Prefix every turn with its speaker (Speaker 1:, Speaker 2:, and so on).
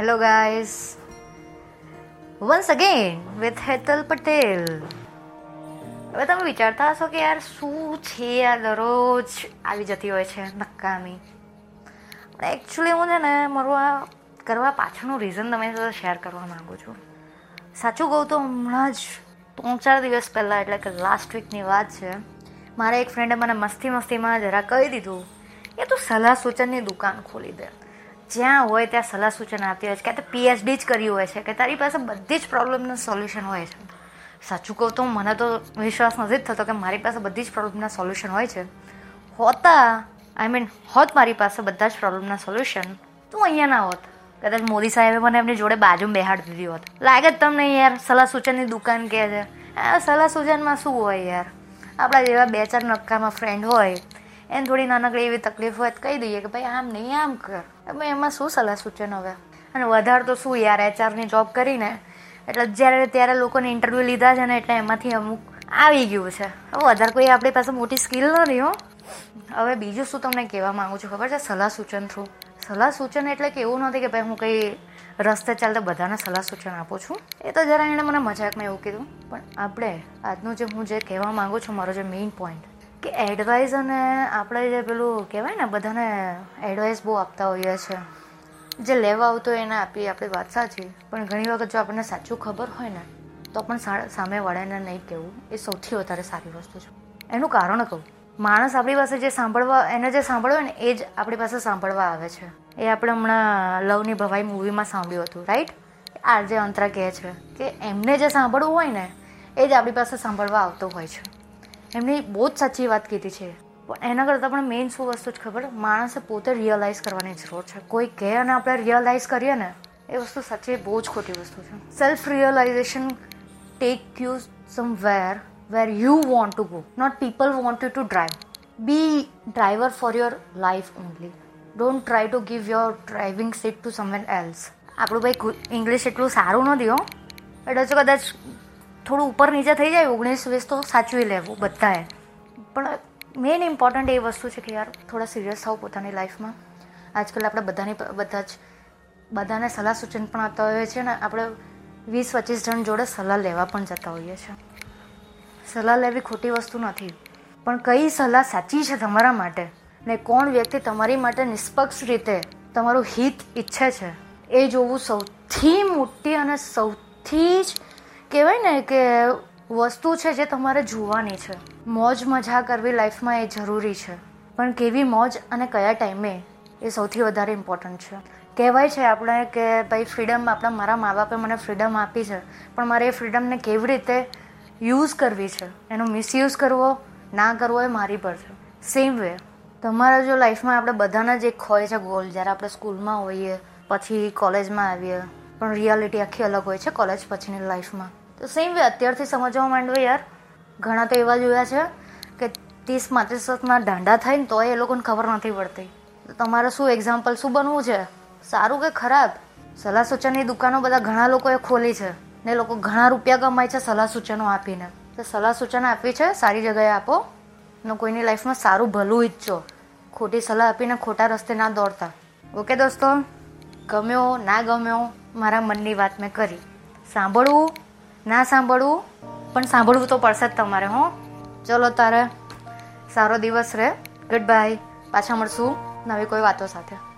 Speaker 1: Hello guys once again with Hetal Patel હવે તમે વિચારતા હશો કે યાર શું છે આ દરરોજ આવી જતી હોય છે પણ એકચ્યુઅલી હું છે ને, મારું આ કરવા પાછળનું રીઝન તમે સાથે શેર કરવા માગું છું. સાચું કહું તો હમણાં જ ત્રણ ચાર દિવસ પહેલાં, એટલે કે લાસ્ટ વીકની વાત છે, મારા એક ફ્રેન્ડે મને મસ્તી મસ્તીમાં જરા કહી દીધું એ તું સલાહ સૂચનની દુકાન ખોલી દે. જ્યાં હોય ત્યાં સલાહ સૂચન આપતી હોય છે કે તે પીએચડી જ કર્યું હોય છે, કે તારી પાસે બધી જ પ્રોબ્લેમનું સોલ્યુશન હોય છે. સાચું કહું તો મને તો વિશ્વાસ નથી જ થતો કે મારી પાસે બધી જ પ્રોબ્લેમના સોલ્યુશન હોય છે. હોતા આઈ મીન હોત મારી પાસે બધા જ પ્રોબ્લેમના સોલ્યુશન તો અહીંયા ના હોત. કદાચ મોદી સાહેબે મને એમની જોડે બાજુમાં બેહાડ દીધી હોત. લાગે જ તમને યાર, સલાહ સૂચનની દુકાન કહે છે? આ સલાહ સૂચનમાં શું હોય યાર? આપણા જેવા બે ચાર નક્કામાં ફ્રેન્ડ હોય એને થોડી નાનકડી એવી તકલીફ હોય તો કહી દઈએ કે ભાઈ, આમ નહીં, આમ કર. એમાં શું સલાહ સૂચન હવે? અને વધારે તો શું યાર એચઆરની જોબ કરીને? એટલે જ્યારે ત્યારે લોકોને ઇન્ટરવ્યૂ લીધા છે ને, એટલે એમાંથી અમુક આવી ગયું છે. હવે વધારે કોઈ આપણી પાસે મોટી સ્કિલ નથી હો. હવે બીજું શું તમને કહેવા માગું છું, ખબર છે? સલાહ સૂચન થ્રુ. સલાહ સૂચન એટલે કે એવું નથી કે ભાઈ, હું કંઈ રસ્તે ચાલતા બધાને સલાહ સૂચન આપું છું. એ તો જરા એણે મને મજાકમાં એવું કીધું. પણ આપણે, આજનું જે હું જે કહેવા માગું છું, મારો જે મેઇન પોઈન્ટ કે એડવાઇસ અને આપણે જે પેલું કહેવાય ને, બધાને એડવાઇસ બહુ આપતા હોઈએ છે. જે લેવા આવતો એને આપી આપણી વાત સાચી. પણ ઘણી વખત જો આપણને સાચું ખબર હોય ને, તો પણ સામેવાળાને નહીં કહેવું. એ સૌથી વધારે સારી વસ્તુ છે. એનું કારણ કહું માણસ આપણી પાસે જે સાંભળવા, એને જે સાંભળ્યો ને, એ જ આપણી પાસે સાંભળવા આવે છે. એ આપણે હમણાં લવની ભવાઈ મૂવીમાં સાંભળ્યું હતું રાઈટ આરજે અંતરા કહે છે કે એમને જે સાંભળવું હોય ને, એ જ આપણી પાસે સાંભળવા આવતો હોય છે. એમની બહુ જ સાચી વાત કીધી છે. એના કરતાં પણ મેઇન શું વસ્તુ જ ખબર? માણસે પોતે રિયલાઇઝ કરવાની જરૂર છે. કોઈ કહે અને આપણે રિયલાઇઝ કરીએ ને, એ વસ્તુ સાચી બહુ જ ખોટી વસ્તુ છે. Self realization take you somewhere where you want to go not people want you to drive be driver for your life only don't try to give your driving seat to someone else આપણું ભાઈ English એટલું સારું નથી હો. એટલે કદાચ થોડું ઉપર નીચે થઈ જાય, ઓગણીસ વીસ તો સાચવી લેવું બધાએ. પણ મેઇન ઇમ્પોર્ટન્ટ એ વસ્તુ છે કે યાર, થોડા સિરિયસ થાવ પોતાની લાઈફમાં આજકાલ આપણે બધાની બધા જ, બધાને સલાહ સૂચન પણ આપતા હોઈએ છીએ ને, આપણે વીસ પચીસ જણ જોડે સલાહ લેવા પણ જતા હોઈએ છીએ. સલાહ લેવી ખોટી વસ્તુ નથી. પણ કઈ સલાહ સાચી છે તમારા માટે? ને કોણ વ્યક્તિ તમારી માટે નિષ્પક્ષ રીતે તમારું હિત ઈચ્છે છે? એ જોવું સૌથી મોટી અને સૌથી જ કહેવાય ને કે વસ્તુ છે જે તમારે જોવાની છે. મોજ મજા કરવી લાઈફમાં એ જરૂરી છે. પણ કેવી મોજ અને કયા ટાઈમે એ સૌથી વધારે ઇમ્પોર્ટન્ટ છે. કહેવાય છે આપણે કે ભાઈ ફ્રીડમ આપણા મારા મા બાપે મને ફ્રીડમ આપી છે. પણ મારે એ ફ્રીડમને કેવી રીતે યુઝ કરવી છે? એનો મિસયુઝ કરવો, ના કરવો એ મારી પર છે. સેમ વે તમારા જો લાઈફમાં આપણે બધાના જ એક હોય છે ગોલ જ્યારે આપણે સ્કૂલમાં હોઈએ, પછી કોલેજમાં આવીએ, પણ રિયાલિટી આખી અલગ હોય છે કોલેજ પછીની લાઈફમાં તો સેમ વે અત્યારથી સમજવા માંડવો યાર. ઘણા તો એવા જોયા છે કે ત્રીસ પાંત્રીસ વર્ષમાં દાંડા ને તો એ લોકોને ખબર નથી પડતી. તમારે શું એક્ઝામ્પલ શું બનવું છે? સારું કે ખરાબ? સલાહ સૂચનની દુકાનો બધા ઘણા લોકોએ ખોલી છે ને લોકો ઘણા રૂપિયા કમાય છે સલાહ સૂચનો આપીને. તો સલાહ સૂચન આપવી છે, સારી જગ્યાએ આપો. ને કોઈની લાઈફમાં સારું ભલું ઈચ્છો, ખોટી સલાહ આપીને ખોટા રસ્તે ના દોડતા. ઓકે દોસ્તો? ગમ્યો, ના ગમ્યો, મારા મનની વાત મેં કરી. સાંભળવું ના સાંભળવું, પણ સાંભળવું તો પડશે જ તમારે, હો. ચલો તારે સારો દિવસ રહે. ગુડ બાય પાછા મળશું નવી કોઈ વાતો સાથે.